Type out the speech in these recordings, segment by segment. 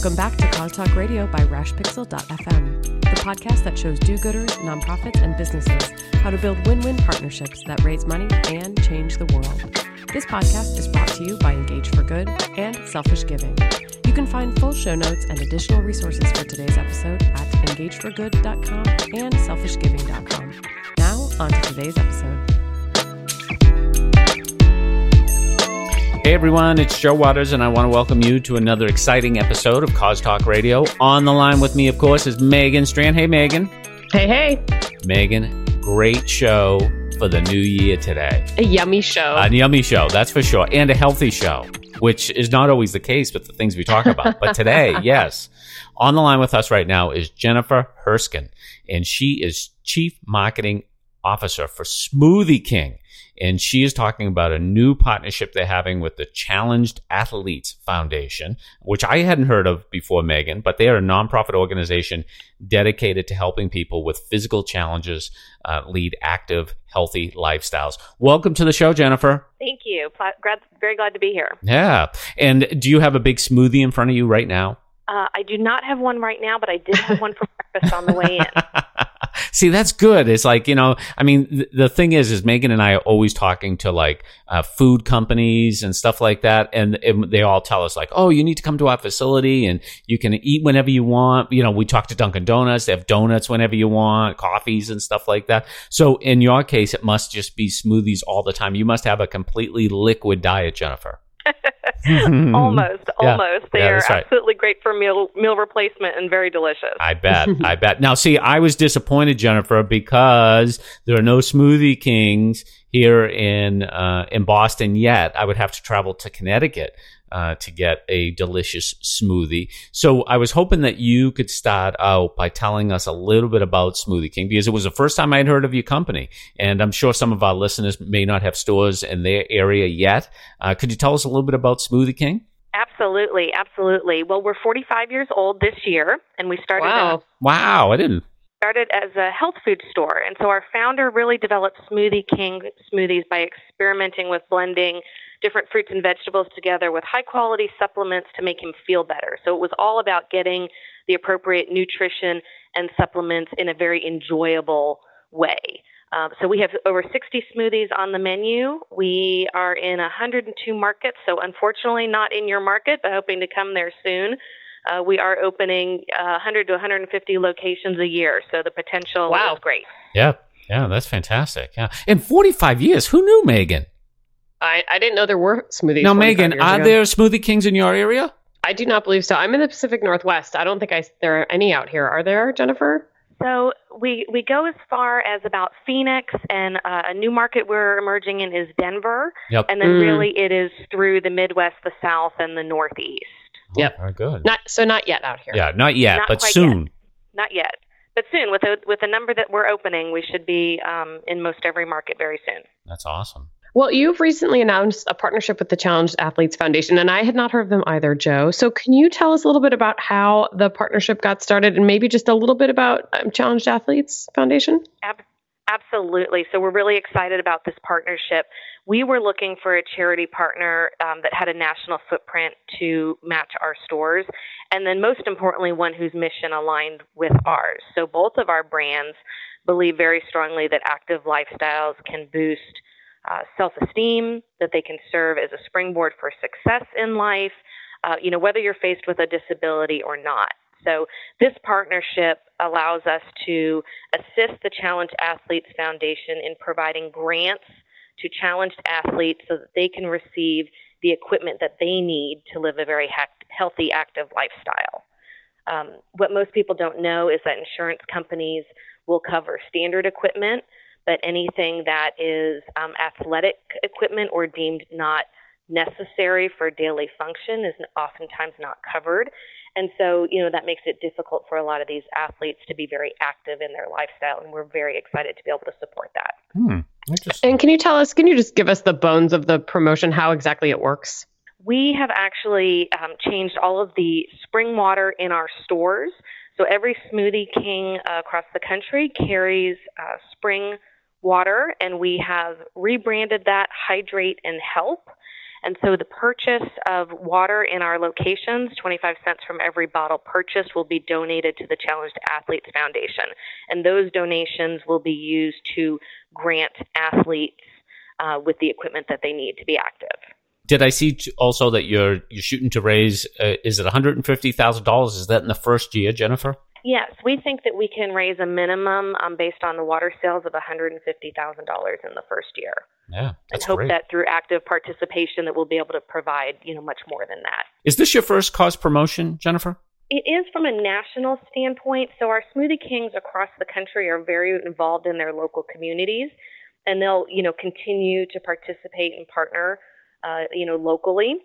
Welcome back to Cause Talk Radio by RashPixel.fm, the podcast that shows do gooders, nonprofits, and businesses how to build win win partnerships that raise money and change the world. This podcast is brought to you by Engage for Good and Selfish Giving. You can find full show notes and additional resources for today's episode at engageforgood.com and selfishgiving.com. Now, on to today's episode. Hey everyone, it's Joe Waters, and I want to welcome you to another exciting episode of Cause Talk Radio. On the line with me, of course, is Megan Strand. Hey, Megan. Hey, hey. Megan, great show for the new year today. A yummy show. A yummy show, that's for sure, and a healthy show, which is not always the case with the things we talk about. but today, yes. On the line with us right now is Jennifer Herskin, and she is Chief Marketing Officer for Smoothie King and she is talking about a new partnership they're having with the Challenged Athletes Foundation, which I hadn't heard of before, Megan, but they are a nonprofit organization dedicated to helping people with physical challenges uh, lead active, healthy lifestyles. Welcome to the show, Jennifer. Thank you. glad Very glad to be here. Yeah. And do you have a big smoothie in front of you right now? Uh, I do not have one right now, but I did have one for breakfast on the way in. See, that's good. It's like, you know, I mean, th- the thing is, is Megan and I are always talking to like uh, food companies and stuff like that. And it, they all tell us like, oh, you need to come to our facility and you can eat whenever you want. You know, we talk to Dunkin' Donuts. They have donuts whenever you want, coffees and stuff like that. So in your case, it must just be smoothies all the time. You must have a completely liquid diet, Jennifer. almost, yeah. almost. They yeah, are right. absolutely great for meal meal replacement and very delicious. I bet, I bet. Now, see, I was disappointed, Jennifer, because there are no Smoothie Kings here in uh, in Boston yet. I would have to travel to Connecticut uh, to get a delicious smoothie. So I was hoping that you could start out by telling us a little bit about Smoothie King because it was the first time I'd heard of your company, and I'm sure some of our listeners may not have stores in their area yet. Uh, could you tell us a little bit about Smoothie King? Absolutely, absolutely. Well, we're 45 years old this year, and we started. Wow! A- wow! I didn't started as a health food store. And so our founder really developed Smoothie King smoothies by experimenting with blending different fruits and vegetables together with high quality supplements to make him feel better. So it was all about getting the appropriate nutrition and supplements in a very enjoyable way. Um, so we have over 60 smoothies on the menu. We are in 102 markets, so unfortunately not in your market, but hoping to come there soon. Uh, we are opening uh, 100 to 150 locations a year, so the potential wow. is great. Yeah, yeah, that's fantastic. Yeah, in 45 years, who knew Megan? I, I didn't know there were smoothies. Now, Megan, are ago. there smoothie kings in your area? I do not believe so. I'm in the Pacific Northwest. I don't think I there are any out here. Are there, Jennifer? So we we go as far as about Phoenix, and uh, a new market we're emerging in is Denver, yep. and then mm. really it is through the Midwest, the South, and the Northeast. Oh, yep, very good. Not so not yet out here. Yeah, not yet, not but soon. Yet. Not yet, but soon. With the with the number that we're opening, we should be um, in most every market very soon. That's awesome. Well, you've recently announced a partnership with the Challenged Athletes Foundation, and I had not heard of them either, Joe. So, can you tell us a little bit about how the partnership got started and maybe just a little bit about um, Challenged Athletes Foundation? Ab- absolutely. So, we're really excited about this partnership. We were looking for a charity partner um, that had a national footprint to match our stores, and then most importantly, one whose mission aligned with ours. So, both of our brands believe very strongly that active lifestyles can boost uh, self esteem, that they can serve as a springboard for success in life, uh, you know, whether you're faced with a disability or not. So, this partnership allows us to assist the Challenged Athletes Foundation in providing grants to challenged athletes so that they can receive the equipment that they need to live a very healthy, active lifestyle. Um, what most people don't know is that insurance companies will cover standard equipment, but anything that is um, athletic equipment or deemed not necessary for daily function is oftentimes not covered. And so, you know, that makes it difficult for a lot of these athletes to be very active in their lifestyle. And we're very excited to be able to support that. Hmm. And can you tell us, can you just give us the bones of the promotion, how exactly it works? We have actually um, changed all of the spring water in our stores. So every Smoothie King uh, across the country carries uh, spring water, and we have rebranded that Hydrate and Help. And so the purchase of water in our locations, 25 cents from every bottle purchased, will be donated to the Challenged Athletes Foundation. And those donations will be used to grant athletes uh, with the equipment that they need to be active. Did I see also that you're you're shooting to raise? Uh, is it one hundred and fifty thousand dollars? Is that in the first year, Jennifer? Yes, we think that we can raise a minimum um, based on the water sales of one hundred and fifty thousand dollars in the first year. Yeah, and hope great. that through active participation that we'll be able to provide you know much more than that. Is this your first cause promotion, Jennifer? It is from a national standpoint. So our Smoothie Kings across the country are very involved in their local communities, and they'll you know continue to participate and partner uh, you know, locally.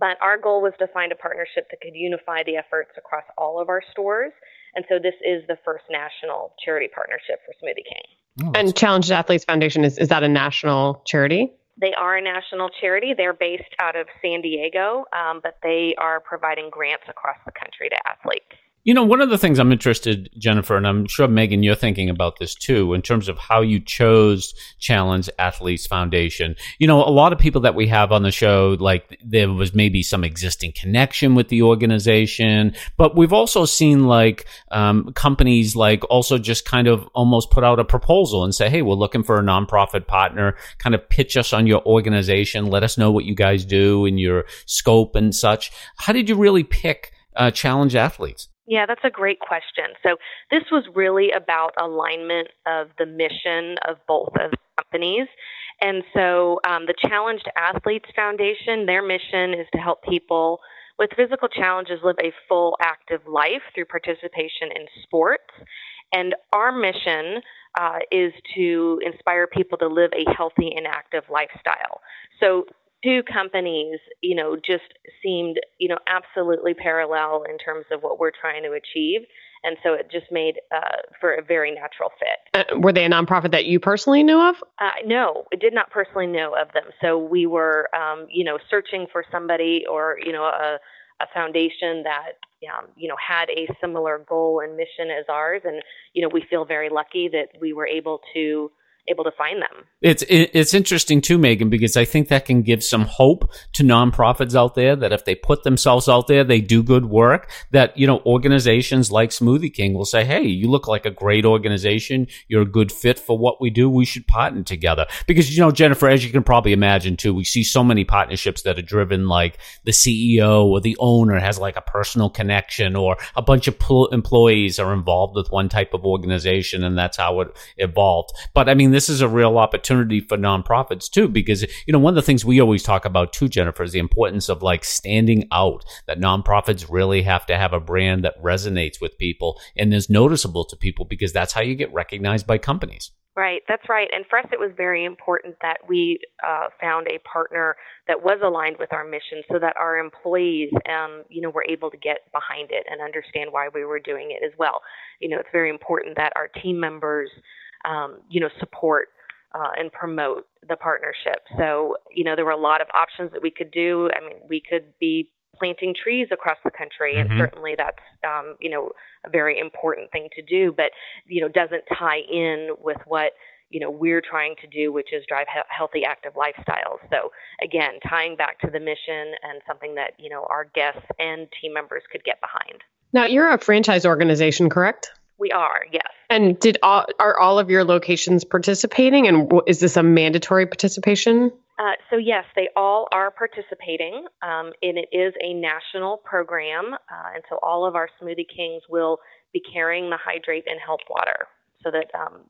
But our goal was to find a partnership that could unify the efforts across all of our stores. And so this is the first national charity partnership for Smoothie King. Oh, and Challenged Athletes Foundation is is that a national charity? They are a national charity. They're based out of San Diego, um, but they are providing grants across the country to athletes. You know, one of the things I'm interested, Jennifer, and I'm sure Megan, you're thinking about this too, in terms of how you chose Challenge Athletes Foundation. You know, a lot of people that we have on the show, like there was maybe some existing connection with the organization, but we've also seen like um, companies like also just kind of almost put out a proposal and say, hey, we're looking for a nonprofit partner, kind of pitch us on your organization, let us know what you guys do and your scope and such. How did you really pick uh, Challenge Athletes? Yeah, that's a great question. So, this was really about alignment of the mission of both of the companies. And so, um, the Challenged Athletes Foundation, their mission is to help people with physical challenges live a full, active life through participation in sports. And our mission uh, is to inspire people to live a healthy and active lifestyle. So, two companies, you know, just seemed, you know, absolutely parallel in terms of what we're trying to achieve. And so it just made uh, for a very natural fit. Uh, were they a nonprofit that you personally knew of? Uh, no, I did not personally know of them. So we were, um, you know, searching for somebody or, you know, a, a foundation that, um, you know, had a similar goal and mission as ours. And, you know, we feel very lucky that we were able to able to find them. It's it's interesting too, Megan, because I think that can give some hope to nonprofits out there that if they put themselves out there, they do good work. That you know organizations like Smoothie King will say, "Hey, you look like a great organization. You're a good fit for what we do. We should partner together." Because you know, Jennifer, as you can probably imagine too, we see so many partnerships that are driven like the CEO or the owner has like a personal connection, or a bunch of pl- employees are involved with one type of organization, and that's how it evolved. But I mean, this is a real opportunity for nonprofits too, because, you know, one of the things we always talk about too, Jennifer, is the importance of like standing out, that nonprofits really have to have a brand that resonates with people and is noticeable to people because that's how you get recognized by companies. Right, that's right. And for us, it was very important that we uh, found a partner that was aligned with our mission, so that our employees, um, you know, were able to get behind it and understand why we were doing it as well. You know, it's very important that our team members um, you know, support uh, and promote the partnership. So, you know, there were a lot of options that we could do. I mean, we could be planting trees across the country, and mm-hmm. certainly that's, um, you know, a very important thing to do, but, you know, doesn't tie in with what you know we're trying to do which is drive he- healthy active lifestyles so again tying back to the mission and something that you know our guests and team members could get behind now you're a franchise organization correct we are, yes. And did all, are all of your locations participating? And is this a mandatory participation? Uh, so yes, they all are participating, um, and it is a national program. Uh, and so all of our Smoothie Kings will be carrying the Hydrate and Help water, so that um,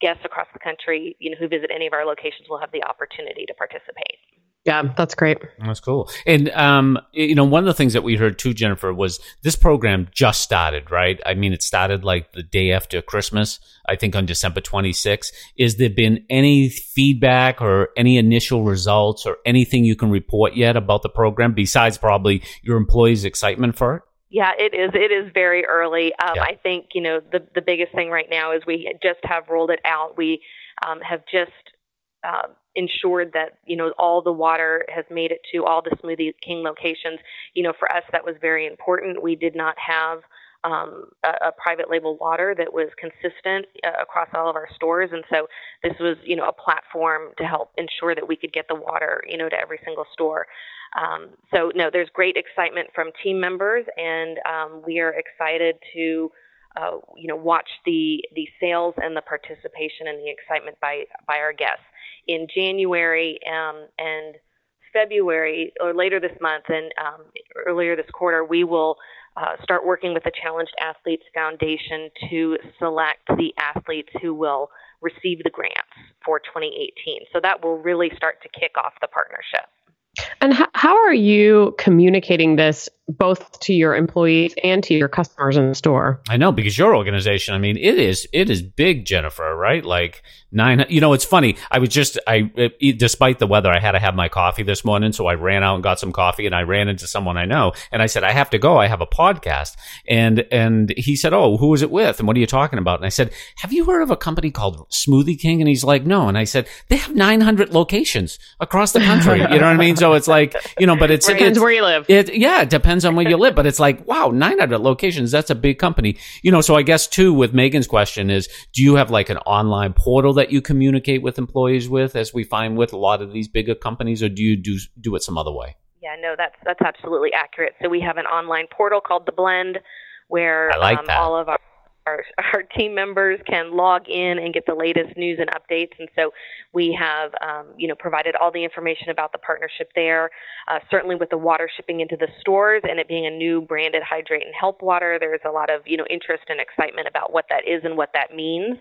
guests across the country, you know, who visit any of our locations will have the opportunity to participate. Yeah, that's great. That's cool. And um, you know, one of the things that we heard too, Jennifer, was this program just started, right? I mean, it started like the day after Christmas, I think on December 26th. Is there been any feedback or any initial results or anything you can report yet about the program besides probably your employees' excitement for it? Yeah, it is. It is very early. Um, yeah. I think you know the the biggest thing right now is we just have rolled it out. We um, have just uh, ensured that you know all the water has made it to all the Smoothie King locations. You know, for us that was very important. We did not have um, a, a, private label water that was consistent uh, across all of our stores, and so this was, you know, a platform to help ensure that we could get the water, you know, to every single store. Um, so no, there's great excitement from team members, and um, we are excited to. Uh, you know, watch the the sales and the participation and the excitement by by our guests in January um, and February or later this month and um, earlier this quarter, we will uh, start working with the Challenged Athletes Foundation to select the athletes who will receive the grants for 2018. So that will really start to kick off the partnership. And how are you communicating this both to your employees and to your customers in the store? I know because your organization, I mean, it is it is big, Jennifer, right? Like nine. You know, it's funny. I was just I, it, despite the weather, I had to have my coffee this morning, so I ran out and got some coffee, and I ran into someone I know, and I said, I have to go. I have a podcast, and and he said, Oh, who is it with? And what are you talking about? And I said, Have you heard of a company called Smoothie King? And he's like, No. And I said, They have 900 locations across the country. you know what I mean? So it's like you know, but it's depends it's, where you live. It yeah, it depends on where you live, but it's like wow, 900 locations. That's a big company. You know, so I guess too with Megan's question is, do you have like an online portal that you communicate with employees with, as we find with a lot of these bigger companies, or do you do do it some other way? Yeah, no, that's that's absolutely accurate. So we have an online portal called The Blend, where like um, all of our our, our team members can log in and get the latest news and updates. And so we have, um, you know, provided all the information about the partnership there. Uh, certainly with the water shipping into the stores and it being a new branded hydrate and help water, there's a lot of, you know, interest and excitement about what that is and what that means.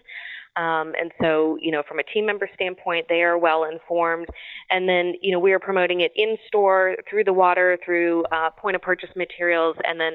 Um, and so, you know, from a team member standpoint, they are well informed. And then, you know, we are promoting it in store through the water, through uh, point of purchase materials, and then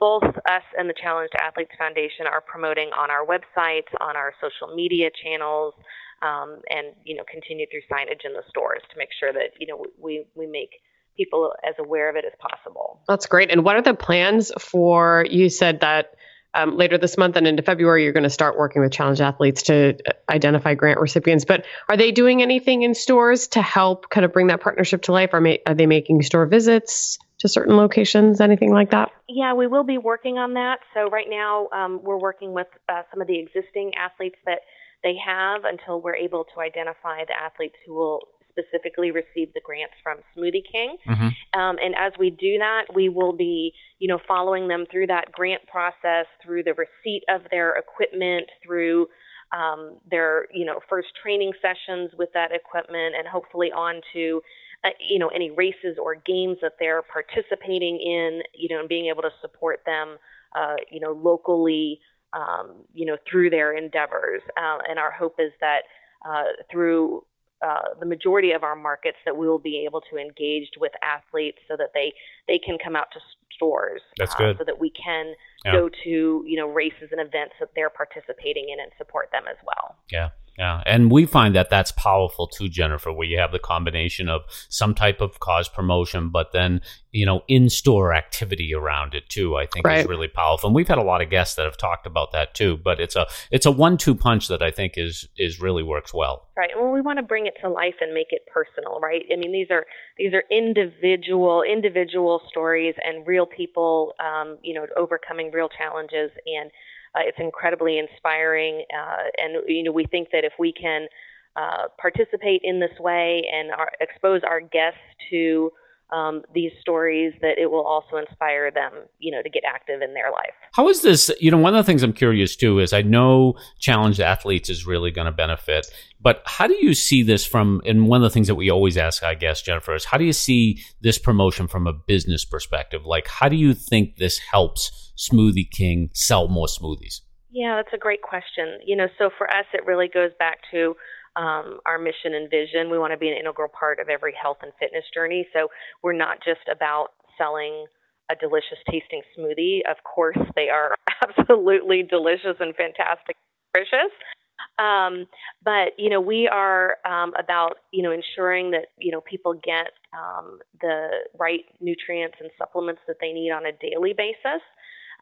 both us and the Challenged Athletes Foundation are promoting on our websites, on our social media channels, um, and you know continue through signage in the stores to make sure that you know we we make people as aware of it as possible. That's great. And what are the plans for? You said that um, later this month and into February, you're going to start working with Challenge Athletes to identify grant recipients. But are they doing anything in stores to help kind of bring that partnership to life? Are, ma- are they making store visits? To certain locations, anything like that? Yeah, we will be working on that. So right now, um, we're working with uh, some of the existing athletes that they have until we're able to identify the athletes who will specifically receive the grants from Smoothie King. Mm-hmm. Um, and as we do that, we will be, you know, following them through that grant process, through the receipt of their equipment, through um, their, you know, first training sessions with that equipment, and hopefully on to uh, you know any races or games that they're participating in you know and being able to support them uh, you know locally um, you know through their endeavors uh, and our hope is that uh, through uh, the majority of our markets that we will be able to engage with athletes so that they they can come out to stores That's good. so that we can yeah. go to you know races and events that they're participating in and support them as well yeah yeah, and we find that that's powerful too, Jennifer, where you have the combination of some type of cause promotion, but then you know in-store activity around it too. I think right. is really powerful, and we've had a lot of guests that have talked about that too. But it's a it's a one-two punch that I think is is really works well. Right. Well, we want to bring it to life and make it personal, right? I mean, these are these are individual individual stories and real people, um, you know, overcoming real challenges and uh, it's incredibly inspiring, uh, and you know we think that if we can uh, participate in this way and our, expose our guests to um, these stories that it will also inspire them, you know, to get active in their life. How is this? You know, one of the things I'm curious too is I know challenged athletes is really going to benefit, but how do you see this from? And one of the things that we always ask, I guess, Jennifer, is how do you see this promotion from a business perspective? Like, how do you think this helps Smoothie King sell more smoothies? Yeah, that's a great question. You know, so for us, it really goes back to um, our mission and vision. We want to be an integral part of every health and fitness journey. So we're not just about selling a delicious tasting smoothie. Of course, they are absolutely delicious and fantastic, delicious. Um, but you know, we are um, about you know ensuring that you know people get um, the right nutrients and supplements that they need on a daily basis.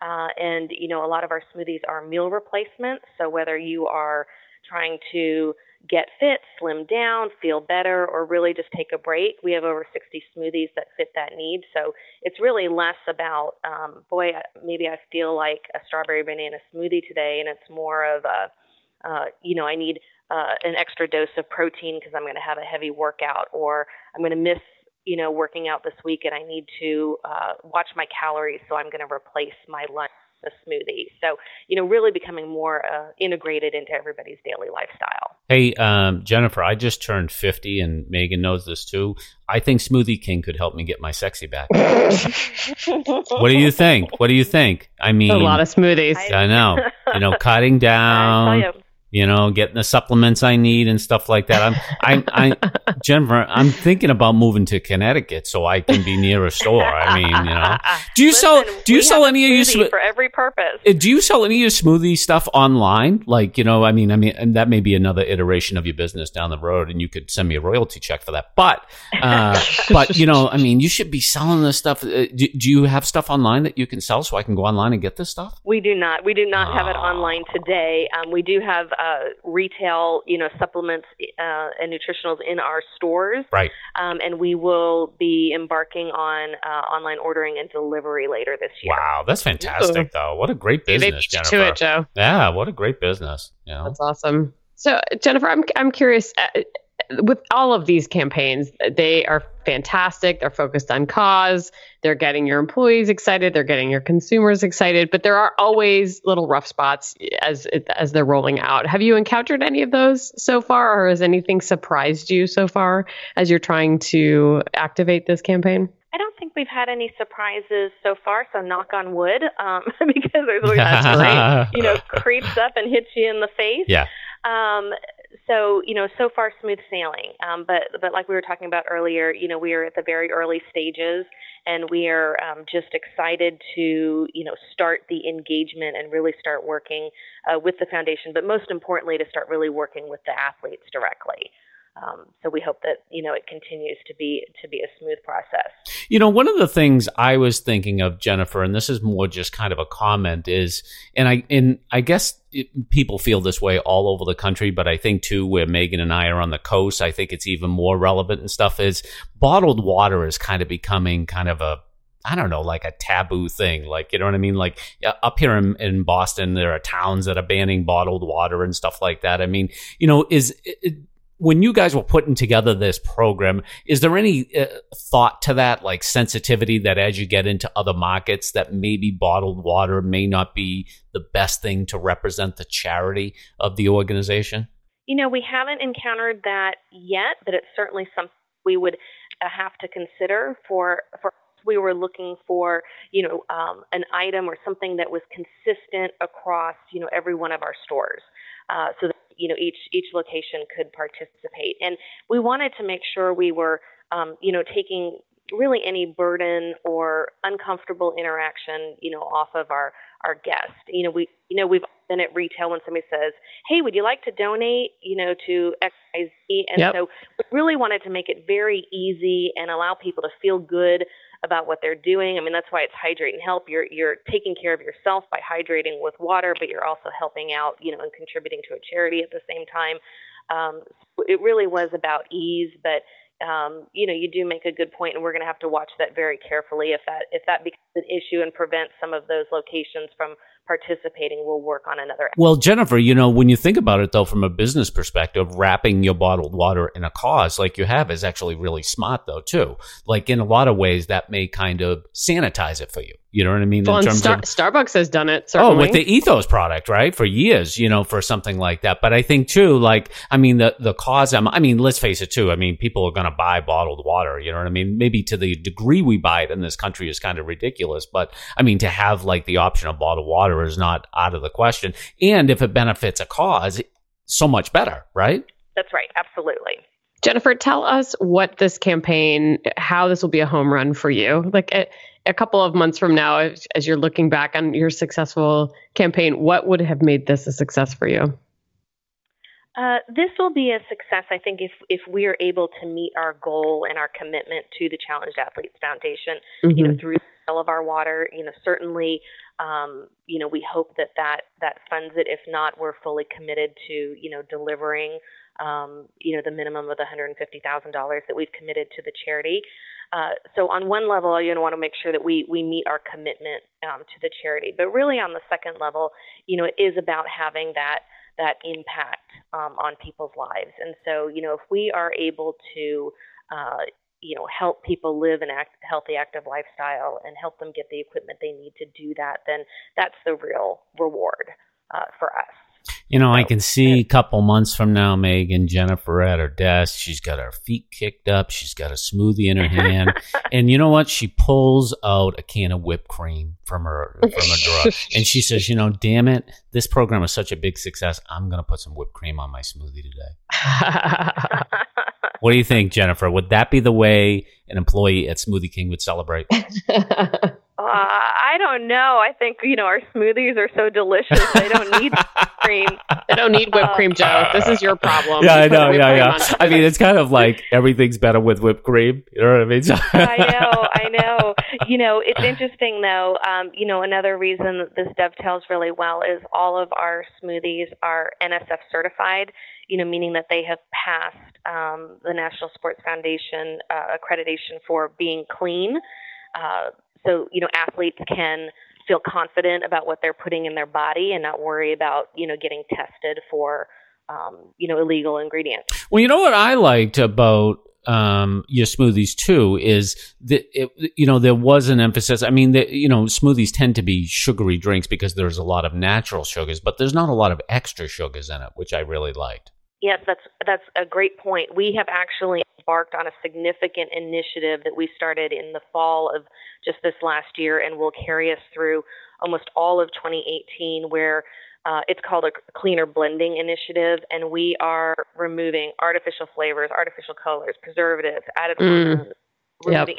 Uh, and, you know, a lot of our smoothies are meal replacements. So whether you are trying to get fit, slim down, feel better, or really just take a break. We have over 60 smoothies that fit that need. So it's really less about, um, boy, maybe I feel like a strawberry banana smoothie today, and it's more of a, uh, you know, I need uh, an extra dose of protein because I'm going to have a heavy workout, or I'm going to miss, you know, working out this week, and I need to uh, watch my calories, so I'm going to replace my lunch a smoothie. So, you know, really becoming more uh, integrated into everybody's daily lifestyle. Hey, um, Jennifer, I just turned 50 and Megan knows this too. I think Smoothie King could help me get my sexy back. what do you think? What do you think? I mean, a lot of smoothies. I know. You know, cutting down you know, getting the supplements I need and stuff like that. I'm, I, I, Jennifer, I'm thinking about moving to Connecticut so I can be near a store. I mean, you know, do you Listen, sell, do you sell any of your smoothie for every purpose? Uh, do you sell any of your smoothie stuff online? Like, you know, I mean, I mean, and that may be another iteration of your business down the road, and you could send me a royalty check for that. But, uh, but you know, I mean, you should be selling this stuff. Uh, do, do, you have stuff online that you can sell so I can go online and get this stuff? We do not. We do not oh. have it online today. Um, we do have. Uh, uh, retail, you know, supplements uh, and nutritionals in our stores. Right. Um, and we will be embarking on uh, online ordering and delivery later this year. Wow, that's fantastic, Ooh. though. What a great business, Jennifer. To it, Joe. Yeah, what a great business. You know? That's awesome. So, Jennifer, I'm I'm curious. With all of these campaigns, they are fantastic. They're focused on cause. They're getting your employees excited. They're getting your consumers excited. But there are always little rough spots as as they're rolling out. Have you encountered any of those so far, or has anything surprised you so far as you're trying to activate this campaign? I don't think we've had any surprises so far. So knock on wood, um, because there's always that you know creeps up and hits you in the face. Yeah. Um, so you know, so far smooth sailing. Um, but but like we were talking about earlier, you know, we are at the very early stages, and we are um, just excited to you know start the engagement and really start working uh, with the foundation. But most importantly, to start really working with the athletes directly. Um, so we hope that you know it continues to be to be a smooth process. You know, one of the things I was thinking of Jennifer, and this is more just kind of a comment, is, and I and I guess it, people feel this way all over the country, but I think too, where Megan and I are on the coast, I think it's even more relevant and stuff. Is bottled water is kind of becoming kind of a I don't know, like a taboo thing. Like, you know what I mean? Like up here in, in Boston, there are towns that are banning bottled water and stuff like that. I mean, you know, is when you guys were putting together this program, is there any uh, thought to that, like sensitivity that as you get into other markets, that maybe bottled water may not be the best thing to represent the charity of the organization? You know, we haven't encountered that yet, but it's certainly something we would uh, have to consider for for we were looking for, you know, um, an item or something that was consistent across, you know, every one of our stores, uh, so that you know each each location could participate. And we wanted to make sure we were, um, you know, taking really any burden or uncomfortable interaction, you know, off of our our guest. You know, we you know we've been at retail when somebody says, "Hey, would you like to donate?" You know, to X Y Z, and yep. so we really wanted to make it very easy and allow people to feel good about what they're doing. I mean, that's why it's hydrate and help. You're you're taking care of yourself by hydrating with water, but you're also helping out, you know, and contributing to a charity at the same time. Um, it really was about ease, but um, you know, you do make a good point, and we're going to have to watch that very carefully. If that if that becomes an issue and prevents some of those locations from participating, we'll work on another. Well, Jennifer, you know, when you think about it, though, from a business perspective, wrapping your bottled water in a cause like you have is actually really smart, though, too. Like in a lot of ways, that may kind of sanitize it for you. You know what I mean? Well, Star- of, Starbucks has done it. Certainly. Oh, with the Ethos product, right? For years, you know, for something like that. But I think too, like, I mean, the the cause. I mean, let's face it too. I mean, people are going to buy bottled water. You know what I mean? Maybe to the degree we buy it in this country is kind of ridiculous. But I mean, to have like the option of bottled water is not out of the question. And if it benefits a cause, so much better, right? That's right. Absolutely. Jennifer, tell us what this campaign, how this will be a home run for you. Like a, a couple of months from now, as, as you're looking back on your successful campaign, what would have made this a success for you? Uh, this will be a success, I think, if if we are able to meet our goal and our commitment to the Challenged Athletes Foundation, mm-hmm. you know, mm-hmm. through sale of our water. You know, certainly, um, you know, we hope that that that funds it. If not, we're fully committed to you know delivering. Um, you know, the minimum of the $150,000 that we've committed to the charity. Uh, so on one level, you know, want to make sure that we we meet our commitment um, to the charity. But really, on the second level, you know, it is about having that that impact um, on people's lives. And so, you know, if we are able to uh, you know help people live an act, healthy active lifestyle and help them get the equipment they need to do that then that's the real reward uh, for us you know, I can see a couple months from now, Megan Jennifer at her desk. She's got her feet kicked up. She's got a smoothie in her hand, and you know what? She pulls out a can of whipped cream from her from her drawer, and she says, "You know, damn it, this program is such a big success. I'm going to put some whipped cream on my smoothie today." what do you think, Jennifer? Would that be the way an employee at Smoothie King would celebrate? Uh, I don't know. I think you know our smoothies are so delicious. They don't need cream. They don't need whipped cream, Joe. This is your problem. Yeah, You I know. Yeah, yeah. I mean, it's kind of like everything's better with whipped cream. You know what I mean? I know, I know. You know, it's interesting though. Um, you know, another reason that this dovetails really well is all of our smoothies are NSF certified. You know, meaning that they have passed um, the National Sports Foundation uh, accreditation for being clean. Uh, so you know, athletes can feel confident about what they're putting in their body and not worry about you know getting tested for um, you know illegal ingredients. Well, you know what I liked about um, your smoothies too is that it, you know there was an emphasis. I mean, the, you know, smoothies tend to be sugary drinks because there's a lot of natural sugars, but there's not a lot of extra sugars in it, which I really liked. Yes, that's that's a great point. We have actually embarked on a significant initiative that we started in the fall of just this last year, and will carry us through almost all of 2018. Where uh, it's called a cleaner blending initiative, and we are removing artificial flavors, artificial colors, preservatives, added Mm. removing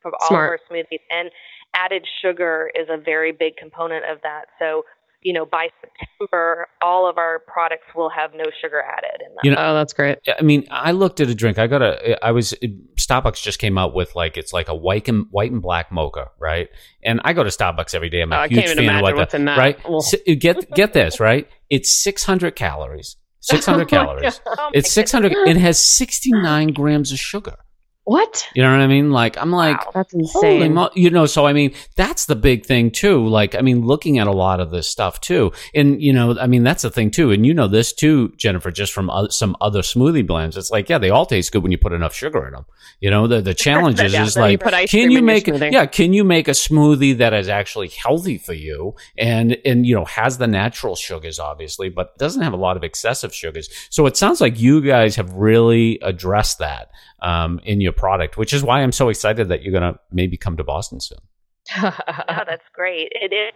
from all Smart. of our smoothies. And added sugar is a very big component of that. So you know, by September, all of our products will have no sugar added in them. You know- Oh, that's great. I mean, I looked at a drink. I got a. I was Starbucks just came out with like it's like a white and white and black mocha, right? And I go to Starbucks every day. I'm a Oh, I huge can't even fan of imagine like what's in that. right? Ugh. S- get get this right. It's 600 calories. 600 Oh calories. God. Oh my It's 600. It has 69 grams of sugar. What? You know what I mean? Like I'm like. Wow. That's Holy insane. mo- you know, so I mean, that's the big thing too. Like, I mean, looking at a lot of this stuff too, and you know, I mean, that's the thing too. And you know this too, Jennifer, just from o- some other smoothie blends. It's like, yeah, they all taste good when you put enough sugar in them. You know, the the challenge is, Yeah, is then you like, can you make, smoothie. yeah, can you make a smoothie that is actually healthy for you and and you know has the natural sugars, obviously, but doesn't have a lot of excessive sugars. So it sounds like you guys have really addressed that um, in your product, which is why I'm so excited that you're gonna maybe come to Boston soon. That's great. It is.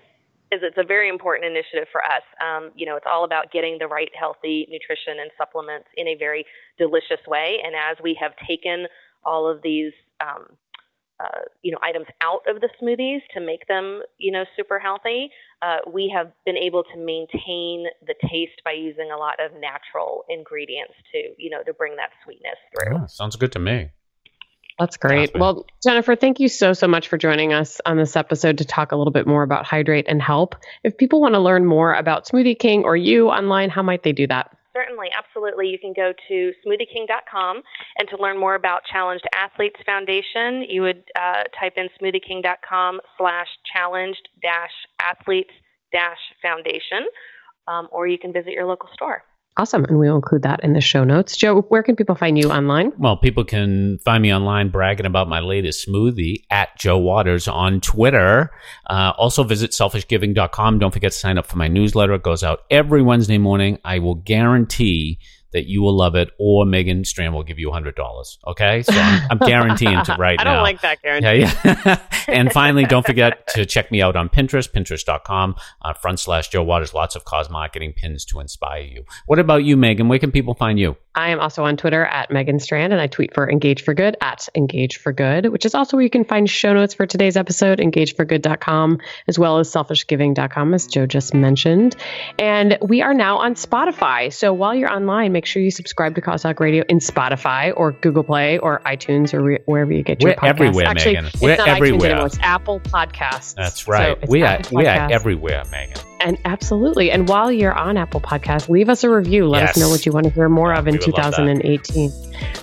is It's a very important initiative for us. Um, you know, it's all about getting the right healthy nutrition and supplements in a very delicious way. And as we have taken all of these, um, uh, you know, items out of the smoothies to make them, you know, super healthy, uh, we have been able to maintain the taste by using a lot of natural ingredients to, you know, to bring that sweetness through. Sounds good to me. That's great. Awesome. Well, Jennifer, thank you so, so much for joining us on this episode to talk a little bit more about Hydrate and Help. If people want to learn more about Smoothie King or you online, how might they do that? Certainly, absolutely. You can go to smoothieking.com, and to learn more about Challenged Athletes Foundation, you would uh, type in smoothieking.com slash challenged dash athletes dash foundation, um, or you can visit your local store. Awesome. And we will include that in the show notes. Joe, where can people find you online? Well, people can find me online bragging about my latest smoothie at Joe Waters on Twitter. Uh, also visit selfishgiving.com. Don't forget to sign up for my newsletter. It goes out every Wednesday morning. I will guarantee that you will love it or Megan Strand will give you $100. Okay. So I'm, I'm guaranteeing to right now. I don't like that, guarantee. Yeah, yeah. and finally, don't forget to check me out on Pinterest, pinterest.com, uh, front slash Joe Waters. Lots of cause marketing pins to inspire you. What about you, Megan? Where can people find you? I am also on Twitter at Megan Strand, and I tweet for Engage for Good at Engage for Good, which is also where you can find show notes for today's episode, engageforgood.com, as well as selfishgiving.com, as Joe just mentioned. And we are now on Spotify. So while you're online, make sure you subscribe to Cause Talk Radio in Spotify or Google Play or iTunes or re- wherever you get your We're podcasts. everywhere, Actually, Megan. it's We're everywhere. anymore. It's Apple Podcasts. That's right. it's we are we are everywhere, Megan. And absolutely. And while you're on Apple Podcasts, leave us a review. Let us know what you want to hear more of in we would love that. 2018.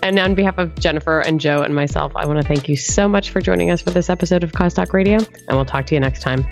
And on behalf of Jennifer and Joe and myself, I want to thank you so much for joining us for this episode of Cause Talk Radio. And we'll talk to you next time.